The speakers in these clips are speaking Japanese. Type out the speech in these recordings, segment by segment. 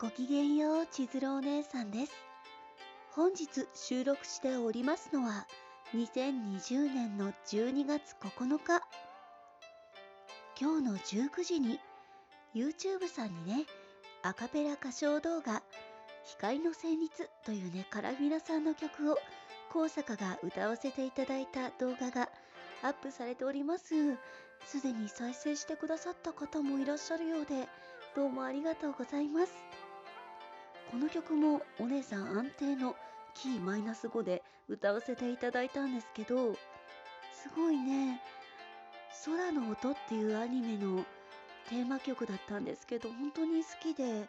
ごきげんよう千鶴お姉さんです。本日収録しておりますのは2020年の12月9日今日の19時に YouTube さんにねアカペラ歌唱動画「光の旋律」というねカラフィナさんの曲を高坂が歌わせていただいた動画がアップされております。すでに再生してくださった方もいらっしゃるようでどうもありがとうございます。この曲もお姉さん安定のキーマイナス5で歌わせていただいたんですけどすごいね。空の音っていうアニメのテーマ曲だったんですけど本当に好きで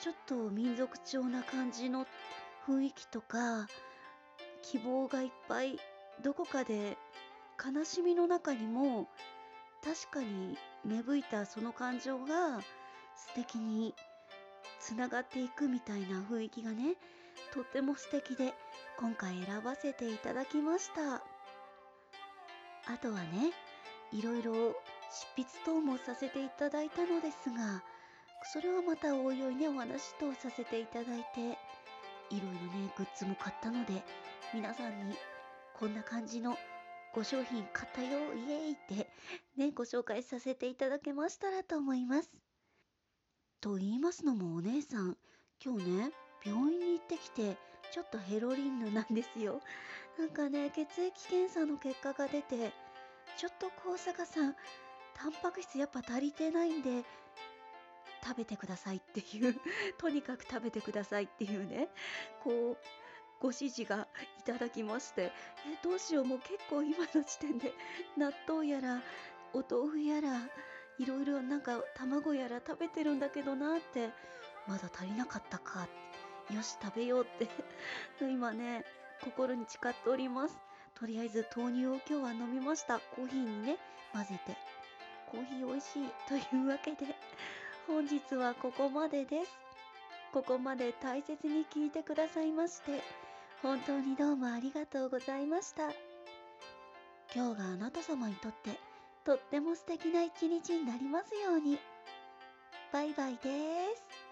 ちょっと民族調な感じの雰囲気とか希望がいっぱいどこかで悲しみの中にも確かに芽吹いたその感情が素敵につながっていくみたいな雰囲気がねとっても素敵で今回選ばせていただきました。あとはねいろいろ執筆等もさせていただいたのですがそれはまたおいおいねお話とさせていただいていろいろねグッズも買ったので皆さんにこんな感じのご商品買ったよイエーイってねご紹介させていただけましたらと思います。と言いますのもお姉さん。今日ね病院に行ってきてちょっとヘロリンヌなんですよ。なんかね血液検査の結果が出てちょっと高坂さんタンパク質やっぱ足りてないんで食べてくださいっていう。とにかく食べてくださいっていうね。こうご指示がいただきまして。えどうしよう。もう結構今の時点で納豆やらお豆腐やらいろいろなんか卵やら食べてるんだけどなってまだ足りなかったか。よし食べようって。今ね心に誓っております。とりあえず豆乳を今日は飲みました。コーヒーにね混ぜて。コーヒー美味しい。というわけで本日はここまでです。ここまで大切に聞いてくださいまして本当にどうもありがとうございました。今日があなた様にとってとっても素敵な一日になりますように。バイバイです。